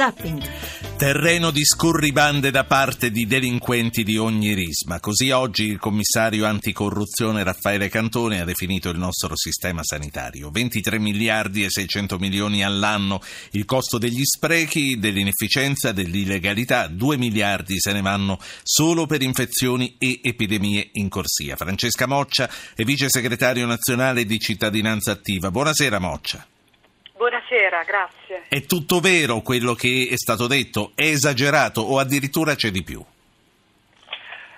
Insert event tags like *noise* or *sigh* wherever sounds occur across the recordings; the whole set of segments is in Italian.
zapping. Terreno di scurribande da parte di delinquenti di ogni risma. Così oggi il commissario anticorruzione Raffaele Cantone ha definito il nostro sistema sanitario. 23 miliardi e 600 milioni all'anno il costo degli sprechi, dell'inefficienza, dell'illegalità. 2 miliardi se ne vanno solo per infezioni e epidemie in corsia. Francesca Moccia è vice segretario nazionale di cittadinanza attiva. Buonasera Moccia. Buonasera, grazie. È tutto vero quello che è stato detto? È esagerato o addirittura c'è di più?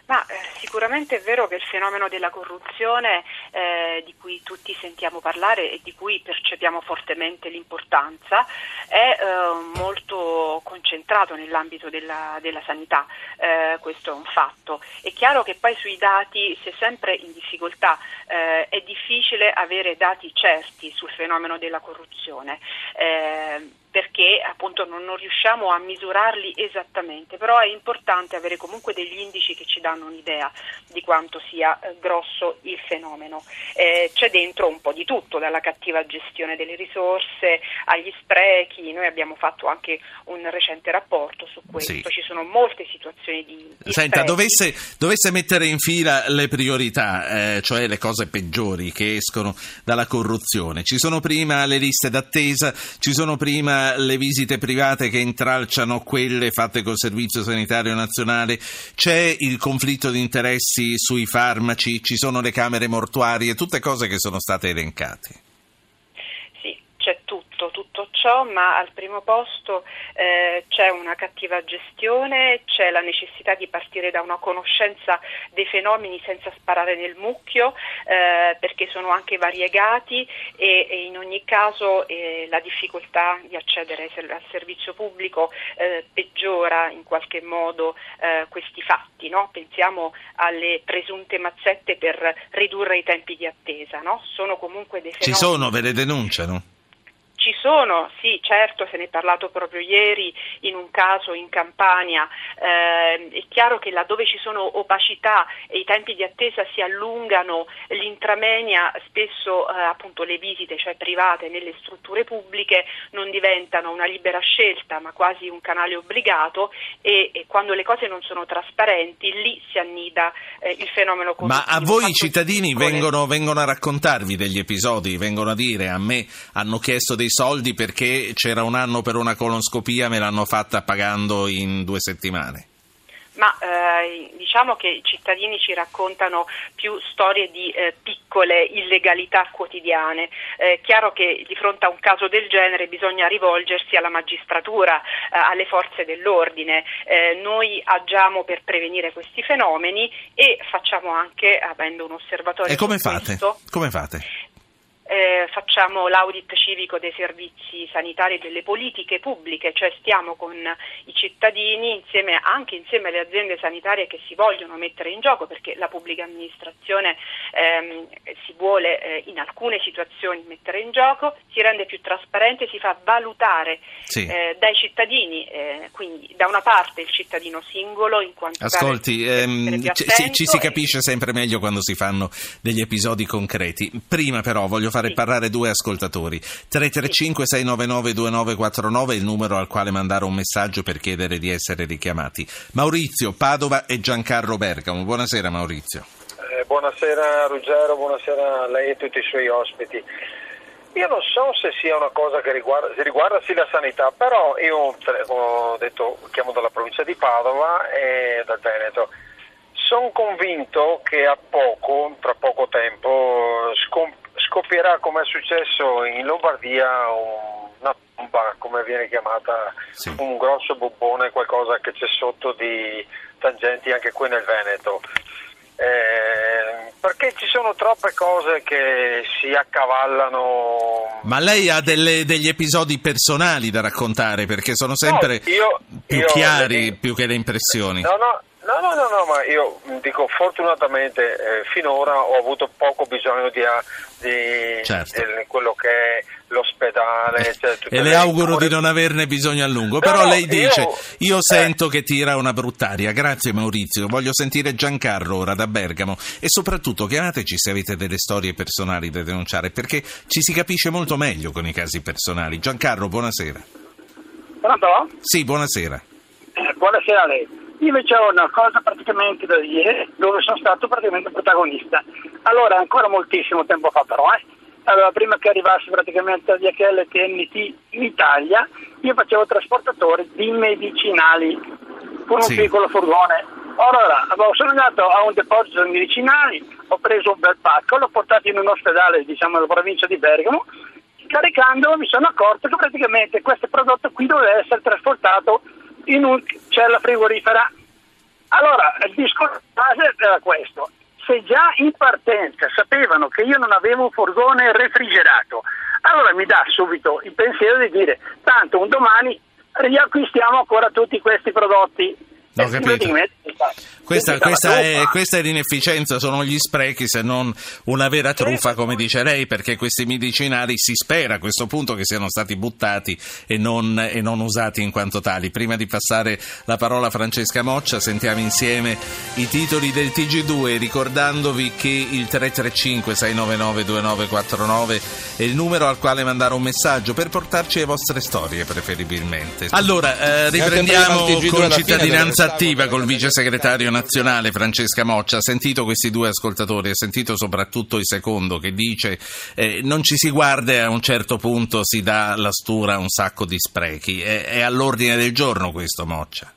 Ma eh, sicuramente è vero che il fenomeno della corruzione eh, di cui tutti sentiamo parlare e di cui percepiamo fortemente l'importanza è eh, molto concentrato nell'ambito della, della sanità, eh, questo è un fatto. È chiaro che poi sui dati si è sempre in difficoltà, eh, è difficile avere dati certi sul fenomeno della corruzione eh, perché appunto non, non, riusciamo a misurarli esattamente, però è importante avere comunque degli indici che ci danno un'idea di quanto sia eh, grosso il fenomeno. Eh, c'è dentro un po' di tutto, dalla cattiva gestione delle risorse agli sprechi, noi abbiamo fatto anche un recente rapporto su questo, sì. ci sono molte situazioni di... di Senta, dovesse, dovesse, mettere in fila le priorità, eh, cioè le cose peggiori che escono dalla corruzione, ci sono prima le liste d'attesa, ci sono prima le visite private che intralciano quelle fatte col Servizio Sanitario Nazionale, c'è il conflitto di interessi sui farmaci, ci sono le camere mortuarie, tutte cose che sono state elencate. Tutto ciò, ma al primo posto eh, c'è una cattiva gestione, c'è la necessità di partire da una conoscenza dei fenomeni senza sparare nel mucchio, eh, perché sono anche variegati e, e in ogni caso eh, la difficoltà di accedere al servizio pubblico eh, peggiora in qualche modo eh, questi fatti. No? Pensiamo alle presunte mazzette per ridurre i tempi di attesa. No? Sono comunque dei fenomeni. Ci sono, ve le denunciano? Ci sono, sì, certo, se ne è parlato proprio ieri in un caso in Campania. Eh, è chiaro che laddove ci sono opacità e i tempi di attesa si allungano, l'intramenia, spesso eh, appunto le visite, cioè private nelle strutture pubbliche, non diventano una libera scelta, ma quasi un canale obbligato e, e quando le cose non sono trasparenti, lì si annida eh, il fenomeno corruttivo. Ma a voi i cittadini vengono, vengono a raccontarvi degli episodi, vengono a dire a me hanno chiesto dei soldi perché c'era un anno per una colonscopia, me l'hanno fatta pagando in due settimane. Ma eh, diciamo che i cittadini ci raccontano più storie di eh, piccole illegalità quotidiane. È eh, chiaro che di fronte a un caso del genere bisogna rivolgersi alla magistratura, eh, alle forze dell'ordine. Eh, noi agiamo per prevenire questi fenomeni e facciamo anche, avendo un osservatorio. E come fate? come fate? Eh, facciamo l'audit civico dei servizi sanitari e delle politiche pubbliche, cioè stiamo con i cittadini insieme, anche insieme alle aziende sanitarie che si vogliono mettere in gioco perché la pubblica amministrazione ehm, si vuole eh, in alcune situazioni mettere in gioco, si rende più trasparente, si fa valutare sì. eh, dai cittadini, eh, quindi da una parte il cittadino singolo in quanto Ascolti, ehm, ci, ci si capisce sempre meglio quando si fanno degli episodi concreti. Prima però voglio fare sì. parlare due ascoltatori. 335 699 2949 è il numero al quale mandare un messaggio per chiedere di essere richiamati. Maurizio, Padova e Giancarlo Bergamo. Buonasera Maurizio. Eh, buonasera Ruggero, buonasera a lei e a tutti i suoi ospiti. Io non so se sia una cosa che riguarda, riguarda sì la sanità, però io ho detto, chiamo dalla provincia di Padova e dal Veneto sono convinto che a poco, tra poco tempo, scom- scoppierà come è successo in Lombardia una bomba, come viene chiamata, sì. un grosso bubbone, qualcosa che c'è sotto di tangenti anche qui nel Veneto. Eh, perché ci sono troppe cose che si accavallano. Ma lei ha delle, degli episodi personali da raccontare perché sono sempre no, io, più io, chiari le... più che le impressioni. No, no, No, no, no, no, ma io dico fortunatamente eh, finora ho avuto poco bisogno di, di, certo. di quello che è l'ospedale. Cioè, e le auguro di non averne bisogno a lungo. No, Però lei dice: Io, io eh. sento che tira una bruttaria. Grazie Maurizio. Voglio sentire Giancarlo ora da Bergamo. E soprattutto chiamateci se avete delle storie personali da denunciare, perché ci si capisce molto meglio con i casi personali. Giancarlo, buonasera. Pronto? Sì, buonasera. Eh, buonasera a lei. Io invece ho una cosa praticamente da dire dove sono stato praticamente protagonista. Allora, ancora moltissimo tempo fa però, eh. Allora, prima che arrivasse praticamente DHL e TNT in Italia, io facevo trasportatore di medicinali con un Sì. piccolo furgone. Allora, sono andato a un deposito di medicinali, ho preso un bel pacco, l'ho portato in un ospedale, diciamo, della provincia di Bergamo, caricando mi sono accorto che praticamente questo prodotto qui doveva essere trasportato in un cella frigorifera. Allora, il discorso base era questo. Se già in partenza sapevano che io non avevo un furgone refrigerato, allora mi dà subito il pensiero di dire tanto un domani riacquistiamo ancora tutti questi prodotti. Ho E capito. Questa, questa è, questa è l'inefficienza, sono gli sprechi se non una vera truffa, come dice lei, perché questi medicinali si spera a questo punto che siano stati buttati e non, e non usati in quanto tali. Prima di passare la parola a Francesca Moccia, sentiamo insieme i titoli del TG2, ricordandovi che il 335-699-2949 è il numero al quale mandare un messaggio per portarci le vostre storie, preferibilmente. Allora, eh, riprendiamo prima il TG2 con cittadinanza dove attiva col vice segretario nazionale Francesca Moccia. Ha sentito questi due ascoltatori, ha sentito soprattutto il secondo che dice eh, non ci si guarda e a un certo punto si dà la stura a un sacco di sprechi. È, è all'ordine del giorno questo Moccia.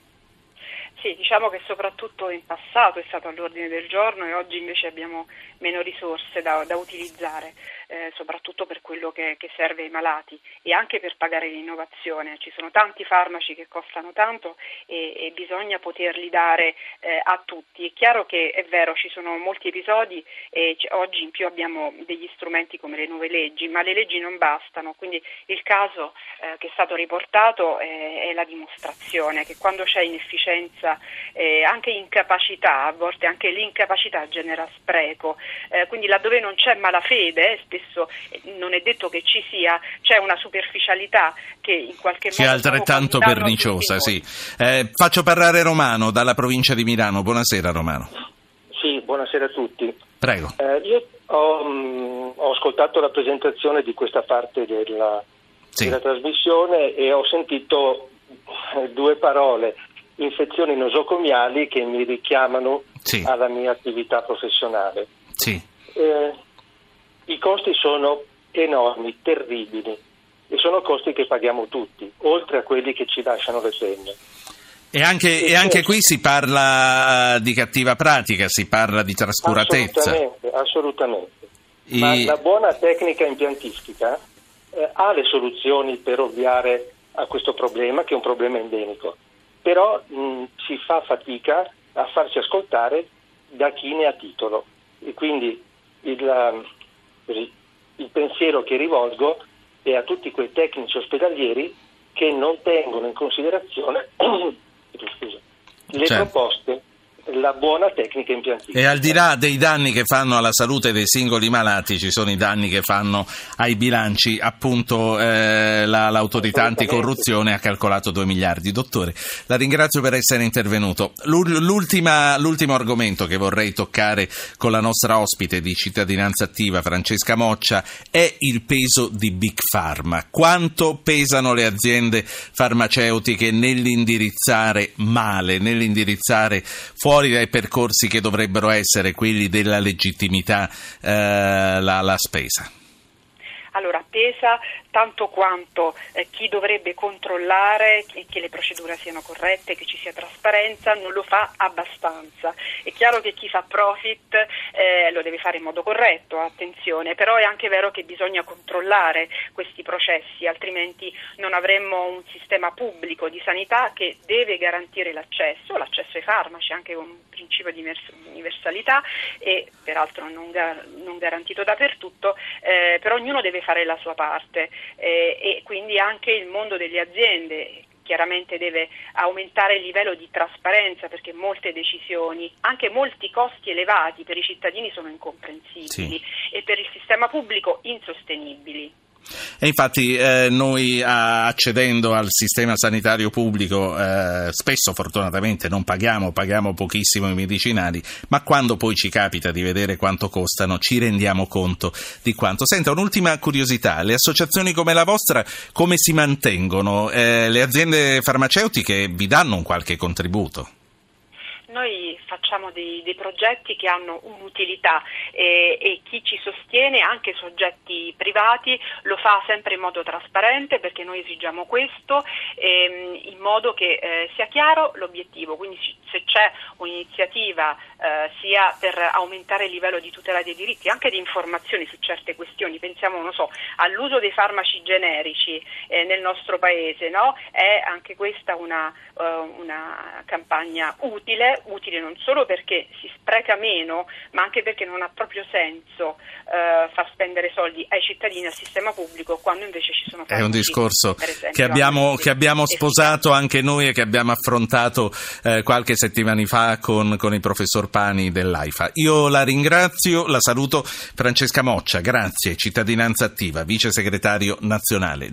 Sì, diciamo che soprattutto in passato è stato all'ordine del giorno e oggi invece abbiamo meno risorse da, da utilizzare, eh, soprattutto per quello che, che serve ai malati e anche per pagare l'innovazione. Ci sono tanti farmaci che costano tanto e, e bisogna poterli dare eh, a tutti. È chiaro che è vero, ci sono molti episodi e c- oggi in più abbiamo degli strumenti come le nuove leggi, ma le leggi non bastano, quindi il caso eh, che è stato riportato è, è la dimostrazione che quando c'è inefficienza, eh, anche incapacità, a volte anche l'incapacità genera spreco, eh, quindi laddove non c'è malafede, spesso eh, non è detto che ci sia, c'è una superficialità che in qualche Sia modo altrettanto provoca un danno a perniciosa, sì. Eh, faccio parlare Romano dalla provincia di Milano. Buonasera Romano. Sì, buonasera a tutti. Prego. Eh, io ho, mm, ho ascoltato la presentazione di questa parte della, Sì. della trasmissione e ho sentito eh, due parole, infezioni nosocomiali, che mi richiamano Sì. alla mia attività professionale. Sì. Eh, I costi sono enormi, terribili e sono costi che paghiamo tutti, oltre a quelli che ci lasciano le penne. E anche, e anche qui si parla eh, di cattiva pratica, si parla di trascuratezza. Assolutamente, assolutamente. I- Ma la buona tecnica impiantistica eh, ha le soluzioni per ovviare a questo problema, che è un problema endemico, però mh, si fa fatica a farsi ascoltare da chi ne ha titolo. E quindi il, così, il pensiero che rivolgo è a tutti quei tecnici ospedalieri che non tengono in considerazione *clears throat* scusa, le Certo. proposte, la buona tecnica impiantistica. E al di là dei danni che fanno alla salute dei singoli malati, ci sono i danni che fanno ai bilanci. Appunto, eh, la- l'autorità anticorruzione ha calcolato 2 miliardi. Dottore, la ringrazio per essere intervenuto. L'ul- l'ultima- l'ultimo argomento che vorrei toccare con la nostra ospite di cittadinanza attiva, Francesca Moccia, è il peso di Big Pharma. Quanto pesano le aziende farmaceutiche nell'indirizzare male, nell'indirizzare fuori dai percorsi che dovrebbero essere quelli della legittimità eh, la, la spesa? Allora, pesa tanto quanto eh, chi dovrebbe controllare che, che le procedure siano corrette, che ci sia trasparenza, non lo fa abbastanza. È chiaro che chi fa profit eh, lo deve fare in modo corretto, attenzione, però è anche vero che bisogna controllare questi processi, altrimenti non avremmo un sistema pubblico di sanità che deve garantire l'accesso, l'accesso ai farmaci anche un principio di vers- universalità e peraltro non, gar- non garantito dappertutto, eh, però ognuno deve fare la sua parte eh, e quindi anche il mondo delle aziende chiaramente deve aumentare il livello di trasparenza perché molte decisioni, anche molti costi elevati per i cittadini sono incomprensibili Sì. e per il sistema pubblico insostenibili. E infatti eh, noi accedendo al sistema sanitario pubblico eh, spesso fortunatamente non paghiamo, paghiamo pochissimo i medicinali, ma quando poi ci capita di vedere quanto costano ci rendiamo conto di quanto. Senta, un'ultima curiosità, le associazioni come la vostra come si mantengono? Eh, le aziende farmaceutiche vi danno un qualche contributo? Noi facciamo dei, dei progetti che hanno un'utilità e, e, chi ci sostiene, anche soggetti privati, lo fa sempre in modo trasparente perché noi esigiamo questo ehm, in modo che eh, sia chiaro l'obiettivo. Quindi se c'è un'iniziativa eh, sia per aumentare il livello di tutela dei diritti, anche di informazioni su certe questioni, pensiamo so, all'uso dei farmaci generici eh, nel nostro paese, no? è anche questa una, uh, una campagna utile utile non solo perché si spreca meno, ma anche perché non ha proprio senso eh, far spendere soldi ai cittadini, al sistema pubblico, quando invece ci sono È un discorso esempio, che, abbiamo, che abbiamo, sposato anche noi e che abbiamo affrontato eh, qualche settimana fa con, con il professor Pani dell'AIFA. Io la ringrazio, la saluto Francesca Moccia, grazie, cittadinanza attiva, vice segretario nazionale.